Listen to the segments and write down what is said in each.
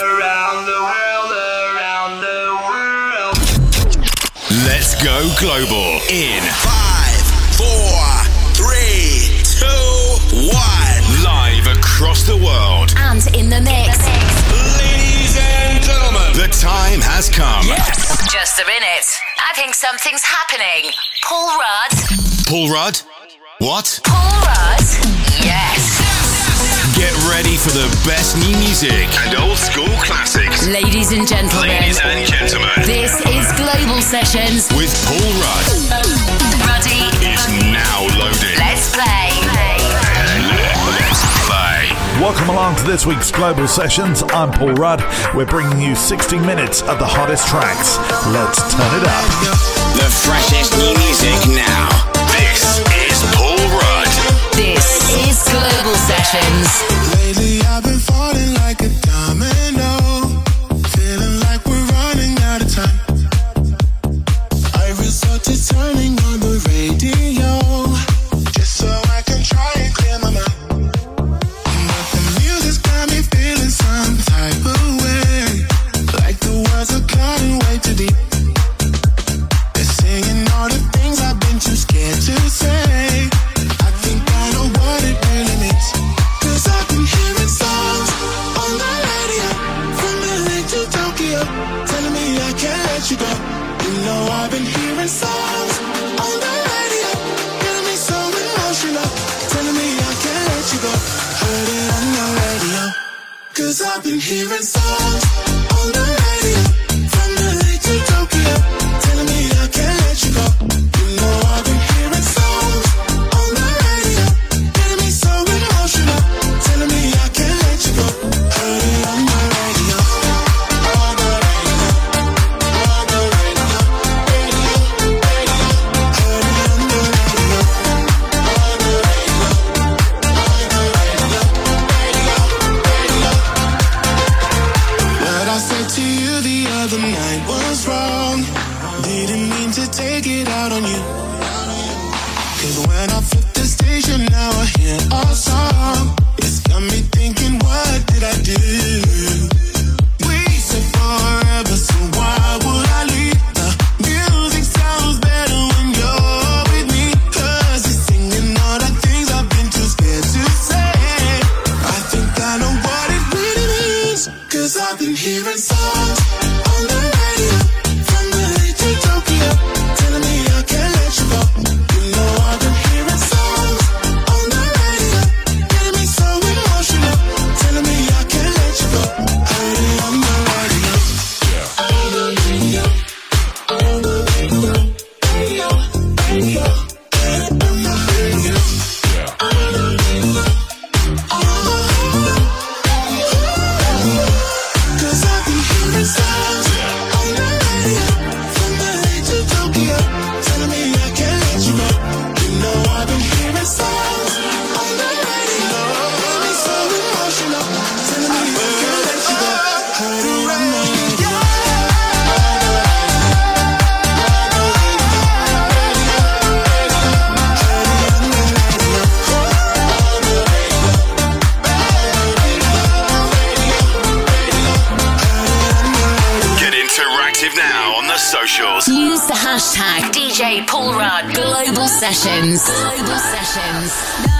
Around the world, around the world. Let's go global in five, four, three, two, one. Live across the world and in the mix. Ladies and gentlemen, the time has come. Yes. Just a minute. I think something's happening. Paul Rudd. Paul Rudd? What? Paul Rudd ready for the best new music and old school classics. Ladies and gentlemen. Ladies and gentlemen. This is Global Sessions with Paul Rudd. Ruddy is now loaded. Let's play. Let's play. Welcome along to this week's Global Sessions. I'm Paul Rudd. We're bringing you 60 minutes of the hottest tracks. Let's turn it up. The freshest new music now. global sessions. Lately, I've been falling like a diamond. Sessions. Global Sessions.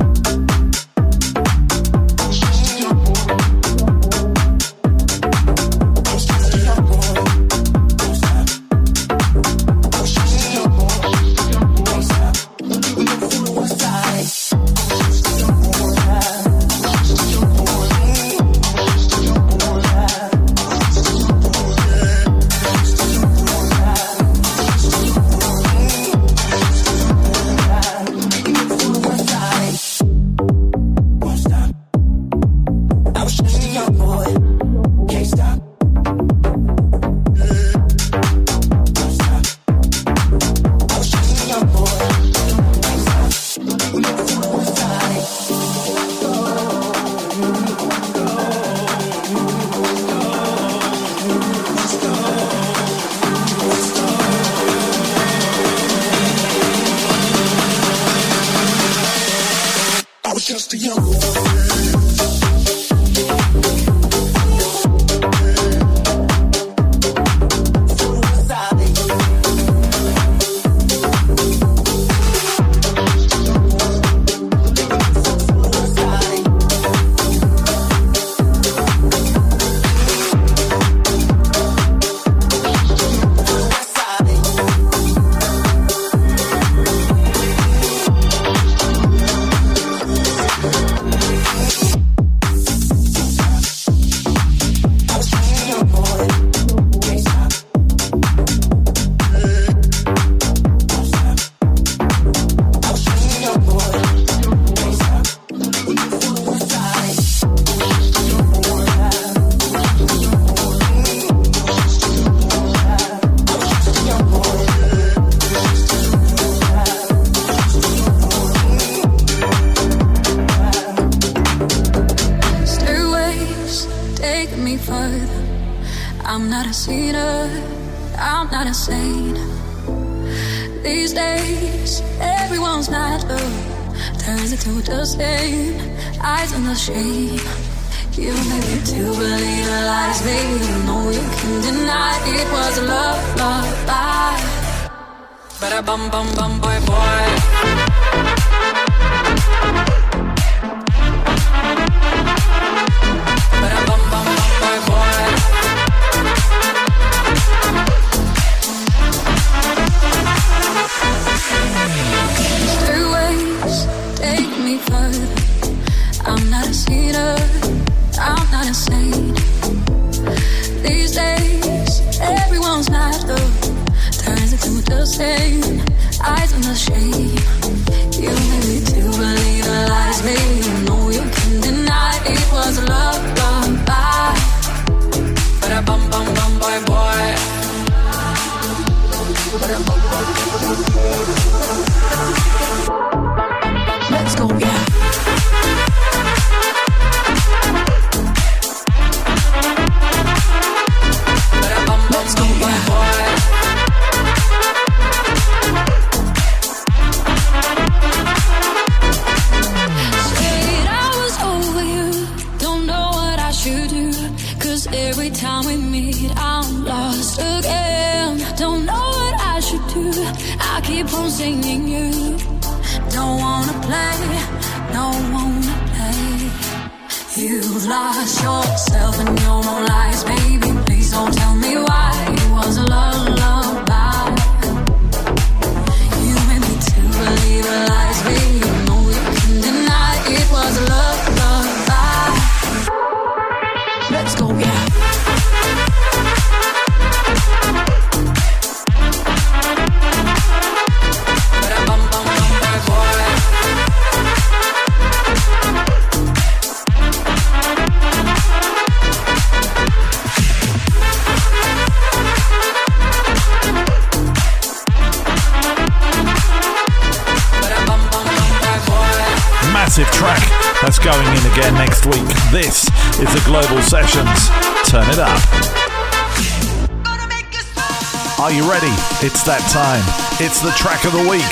It's that time. It's the track of the week.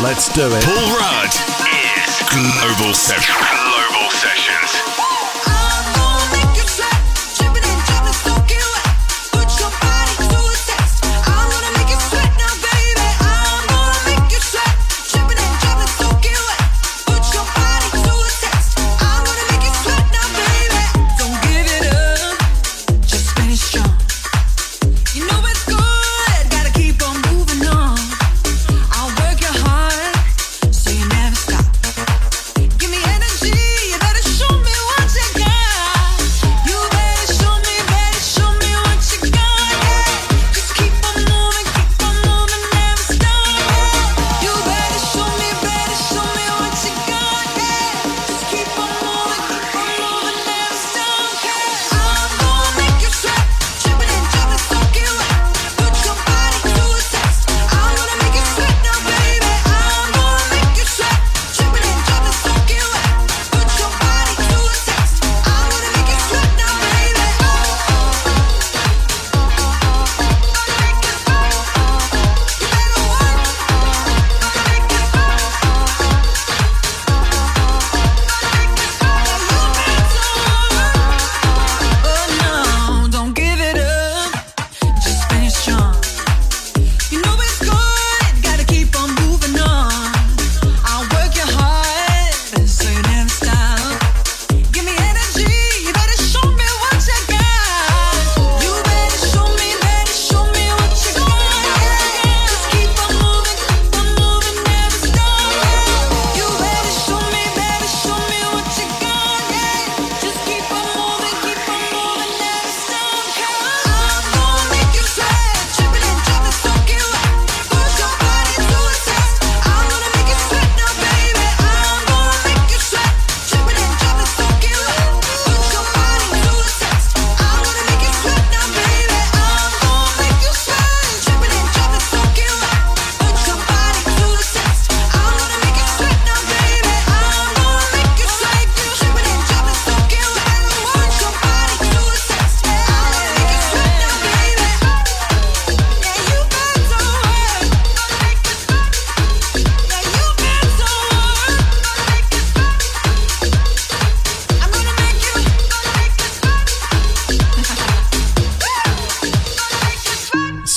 Let's do it. Paul Rudd is Global 7.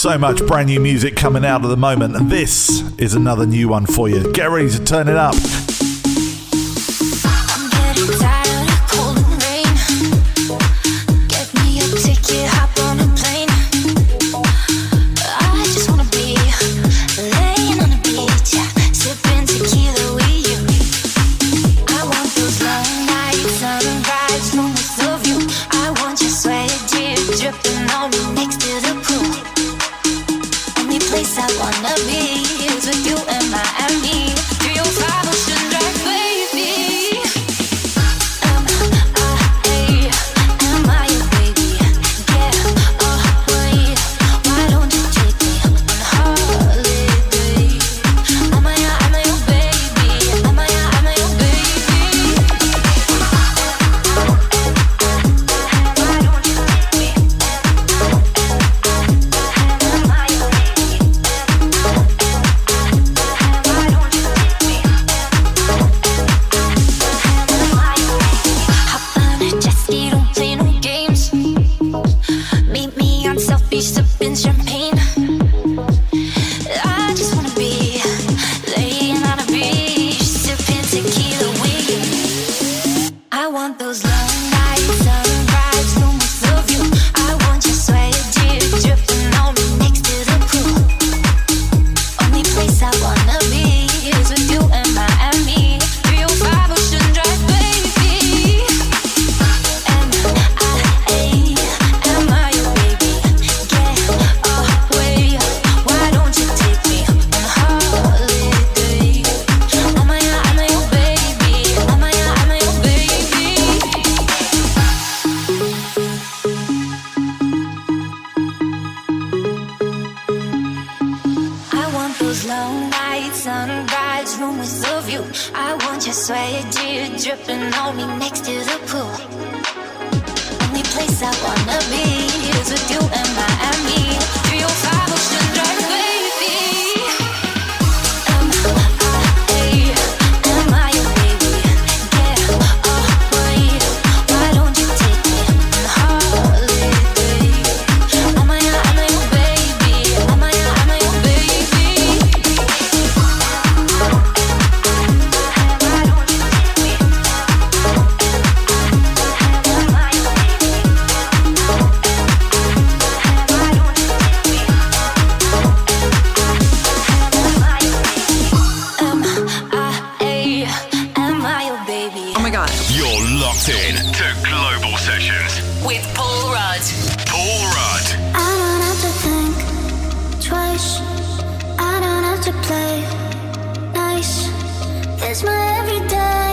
So much brand new music coming out at the moment, and this is another new one for you. Get ready to turn it up. I don't have to play nice. It's my everyday.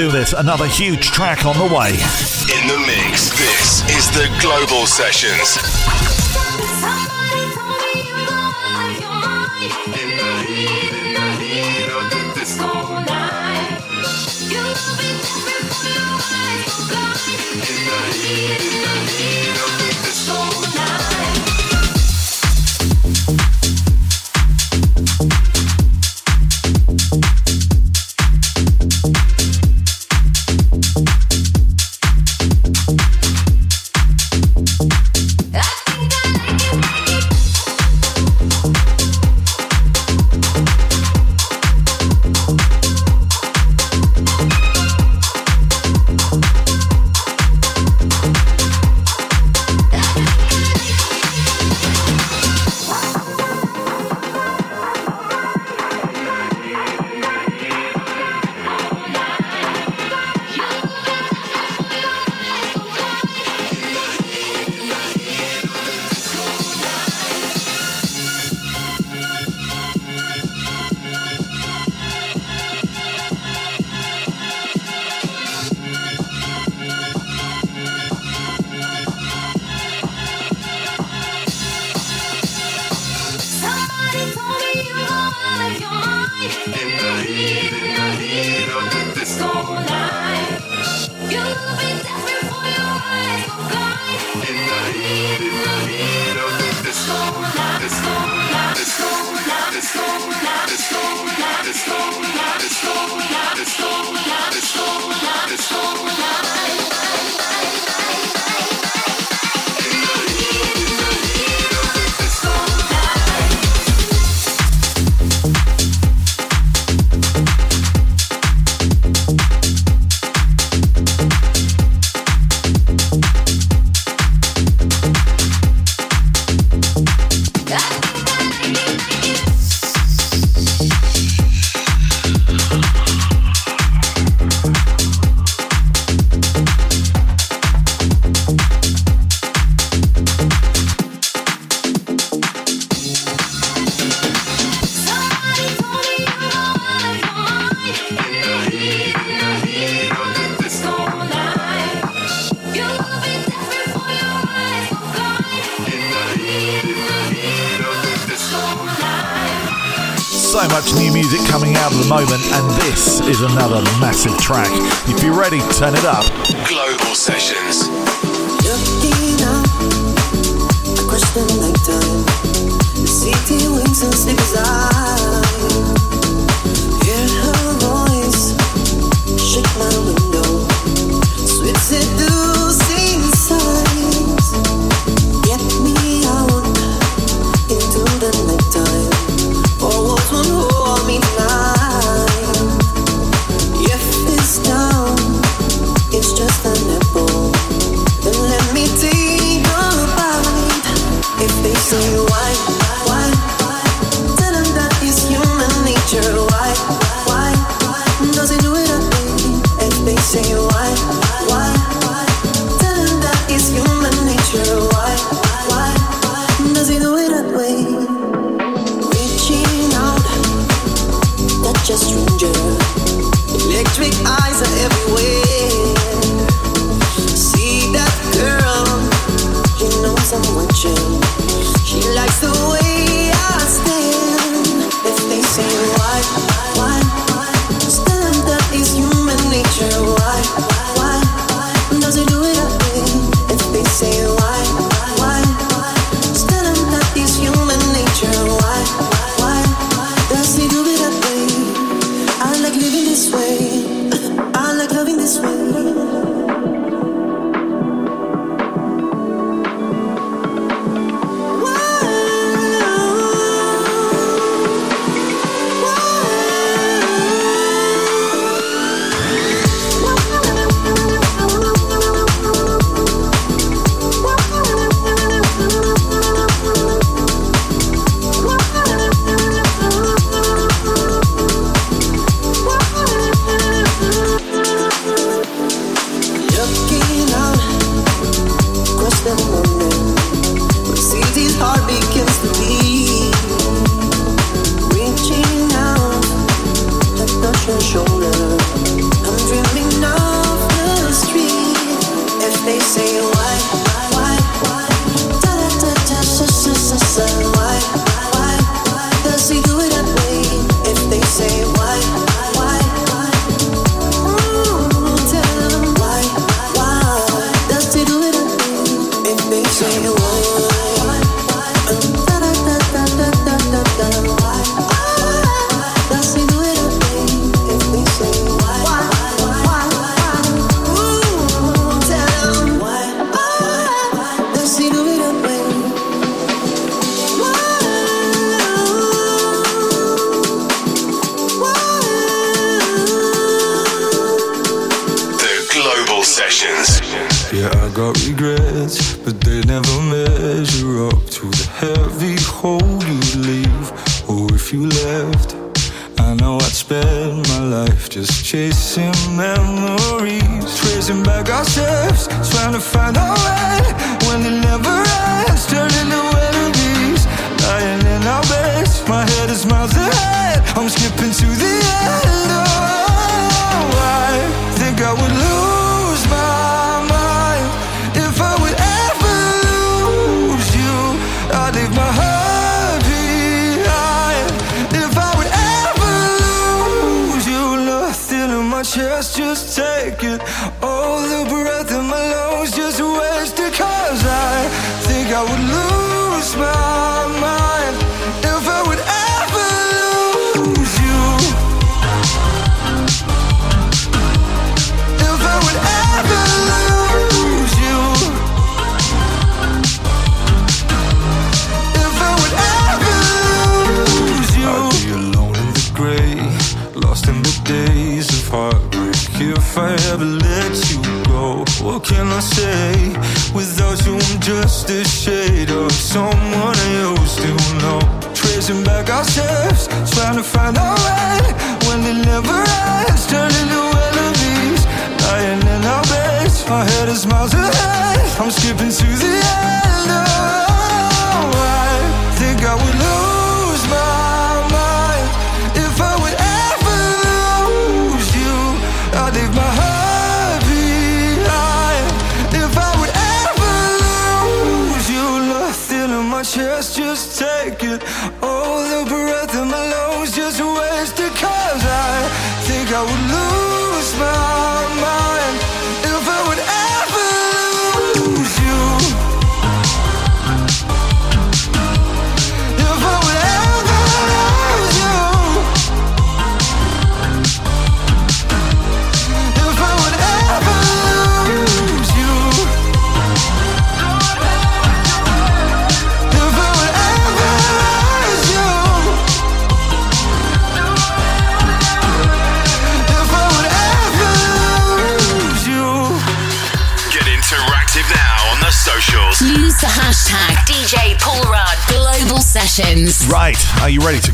do this. Another huge track on the way. In the mix, this is the Global Sessions. another massive track. If you're ready, turn it up. Global Sessions. Looking up, I question nighttime. The city wings and sleeps out.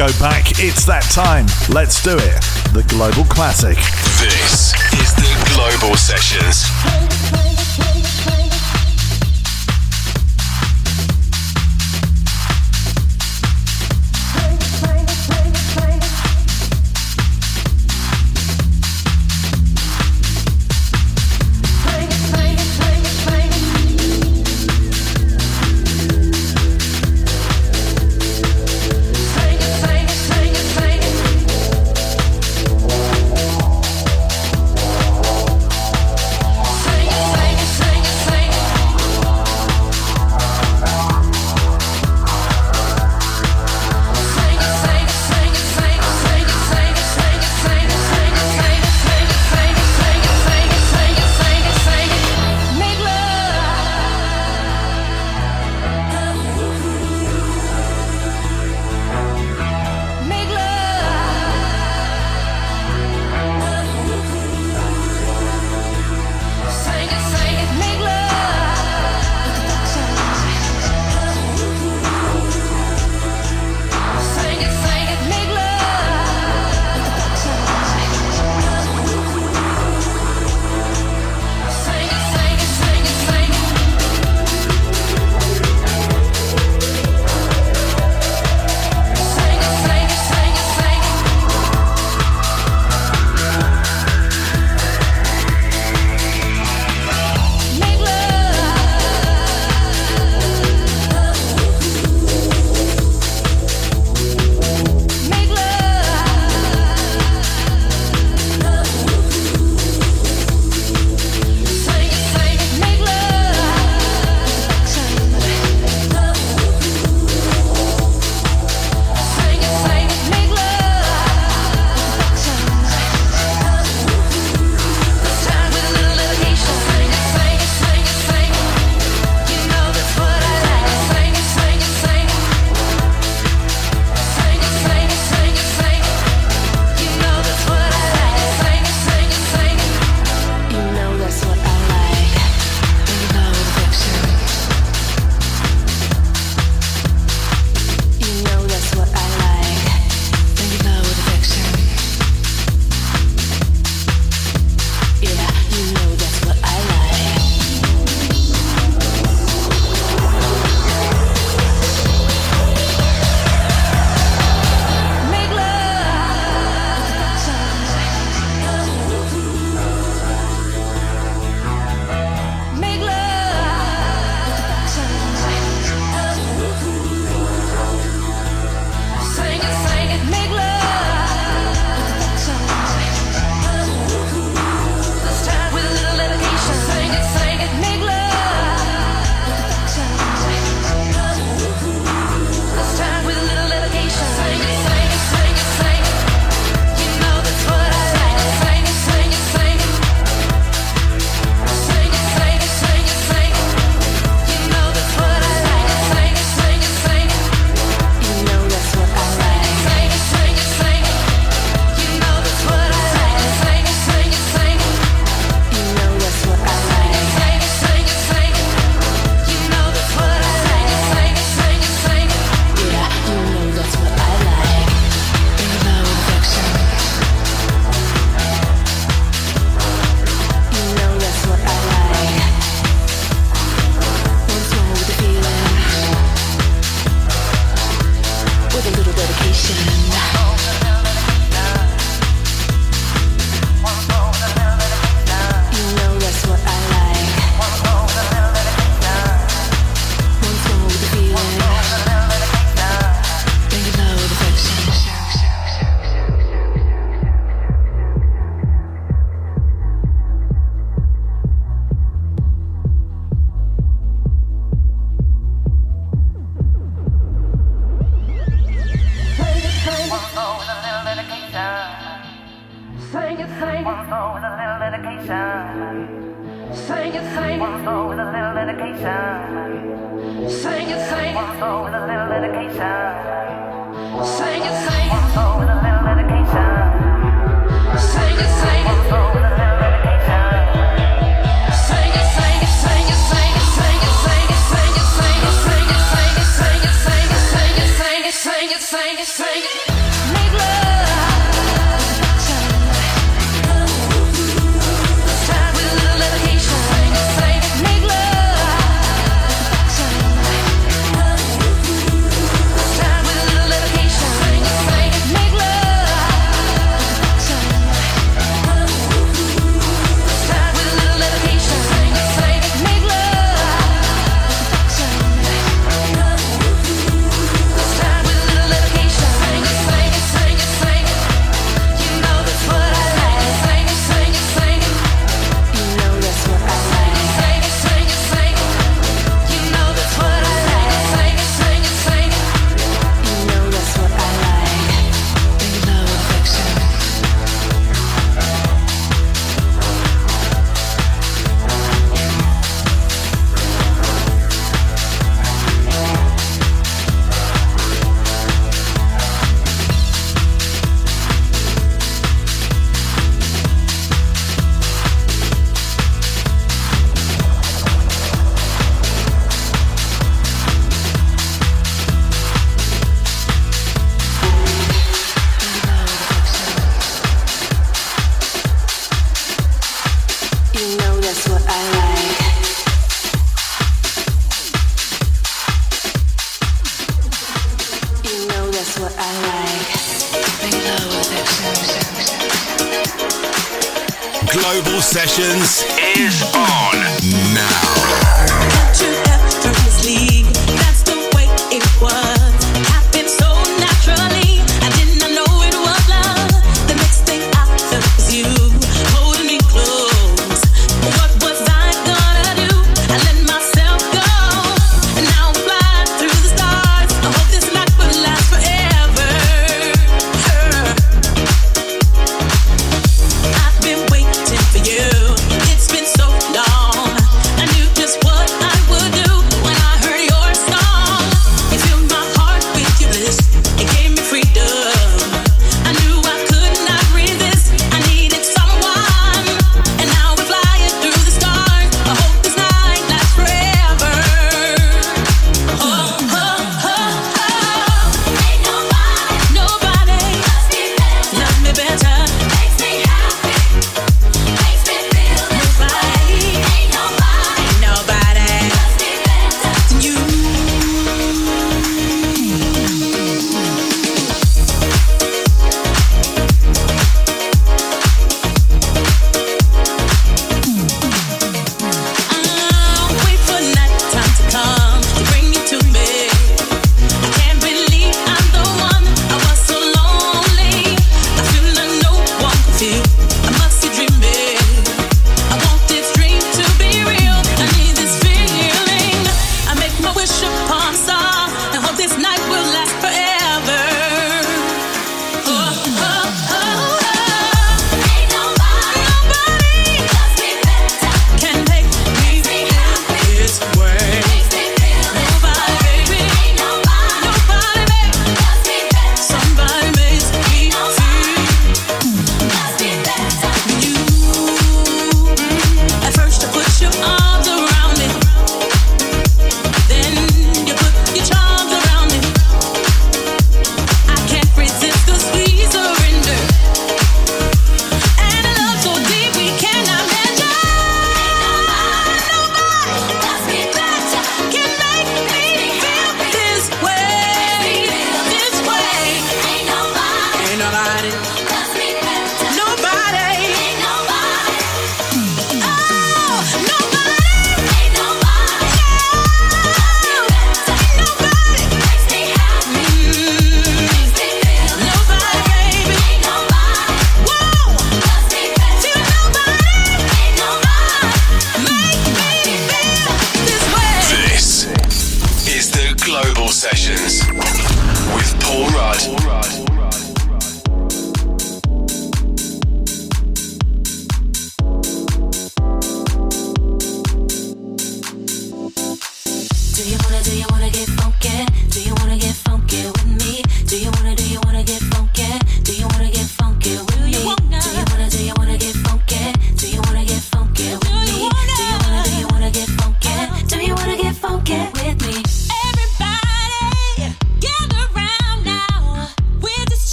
go back, it's that time. Let's do it. The Global Classic. This is the Global Sessions.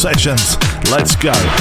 Sessions. Let's go.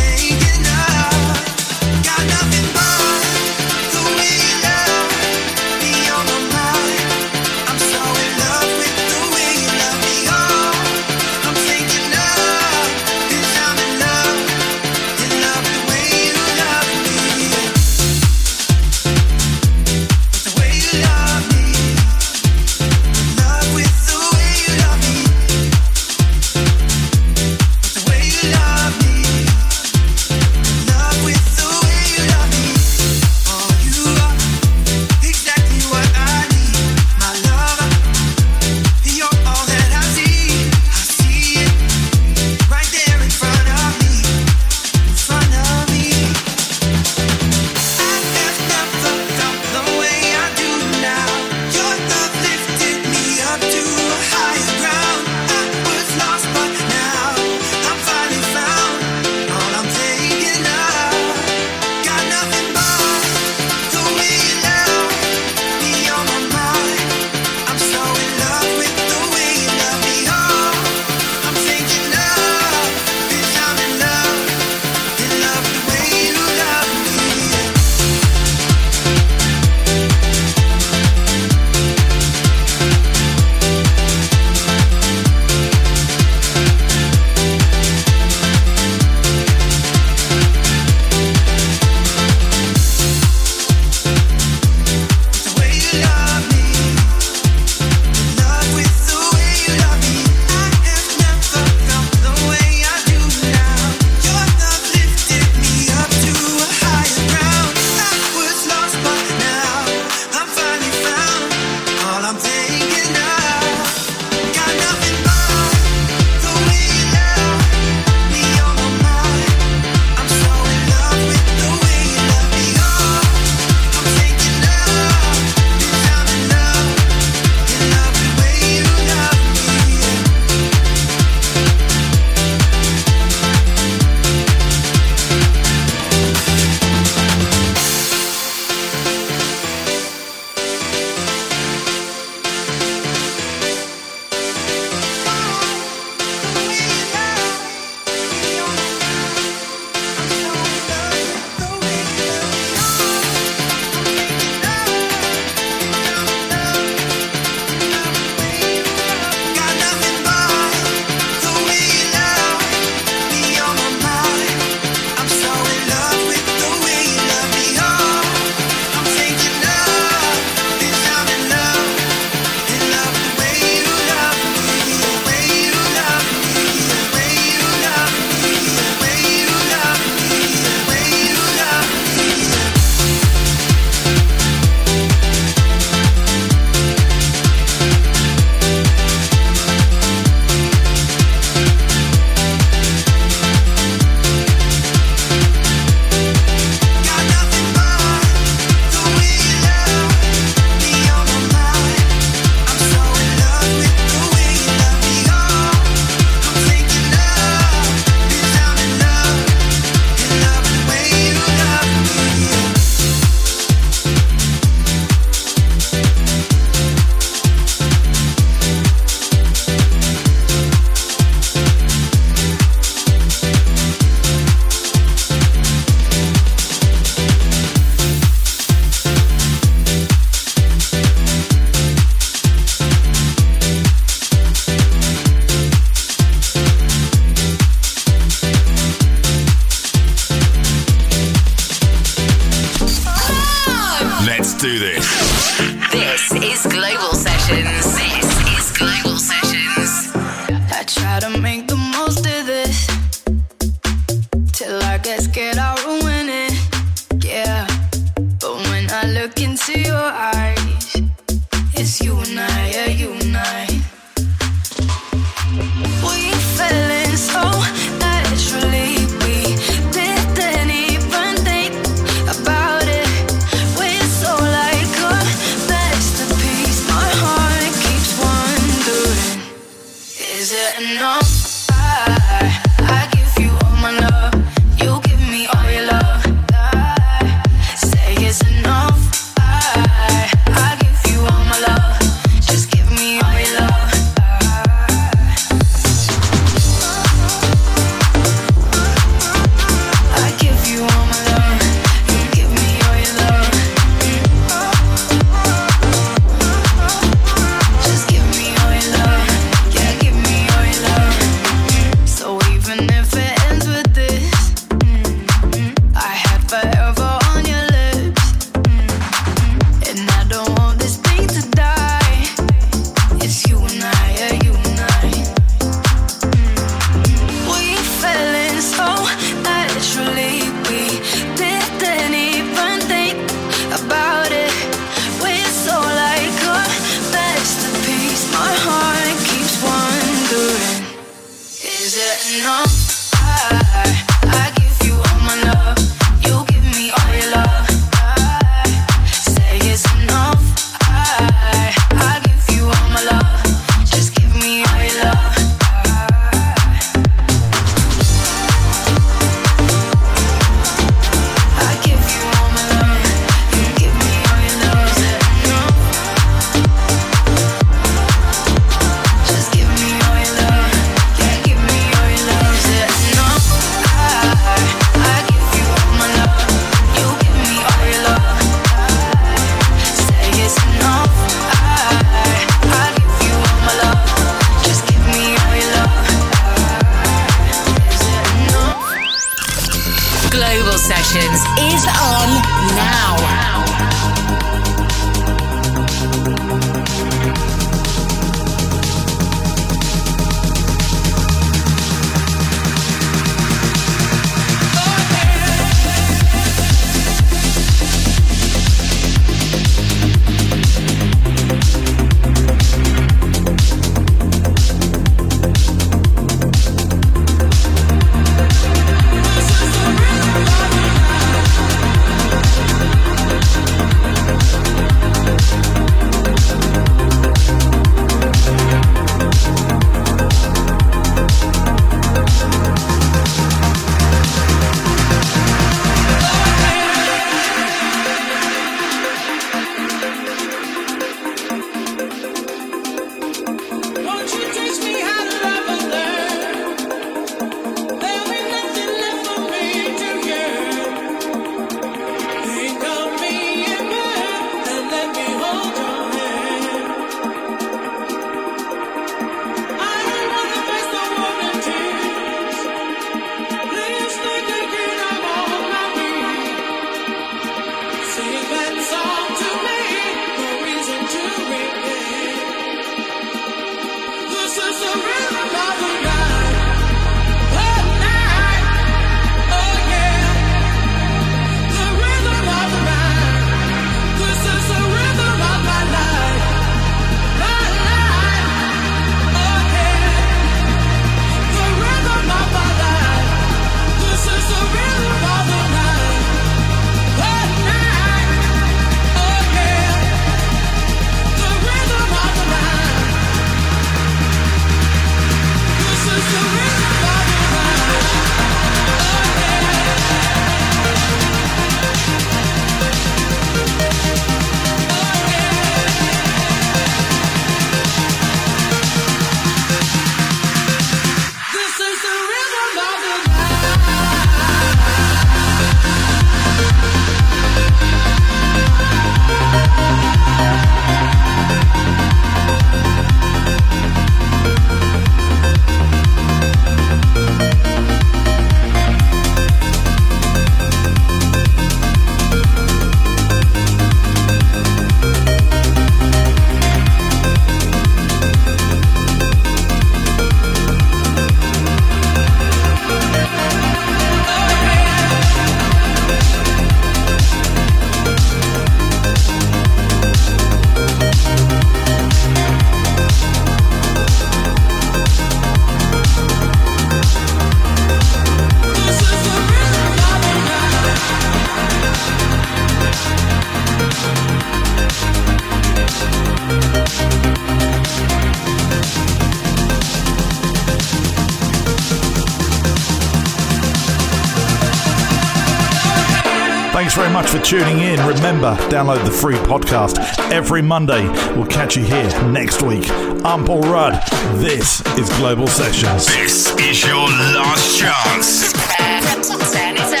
tuning in. Remember, download the free podcast every Monday. We'll catch you here next week. I'm Paul Rudd. This is Global Sessions. This is your last chance. Global Sessions.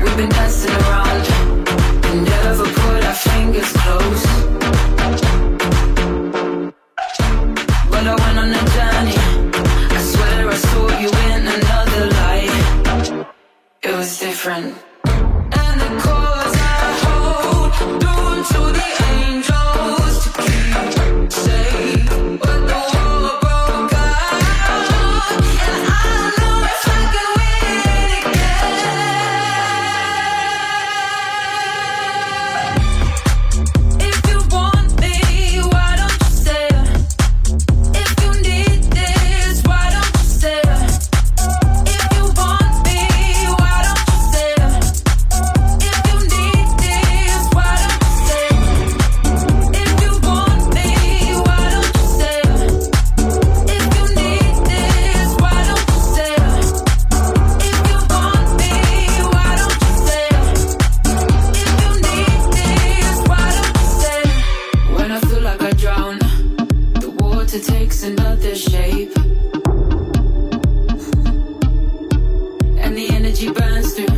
We've been around. feel like I drown. The water takes another shape, and the energy burns through.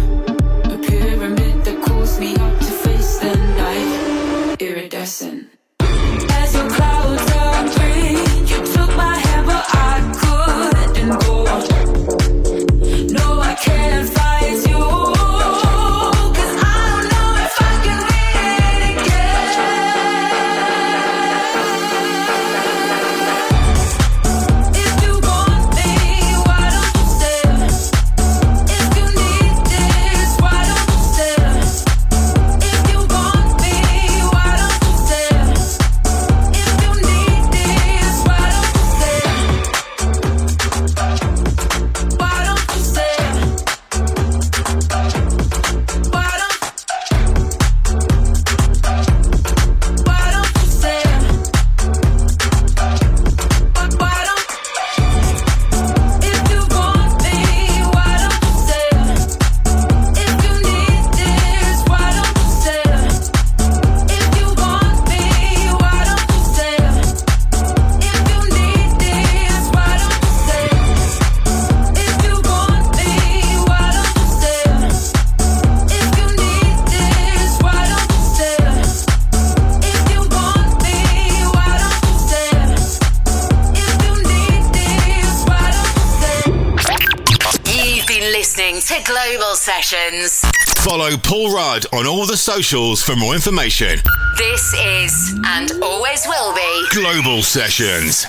On all the socials for more information. This is, and always will be, Global Sessions.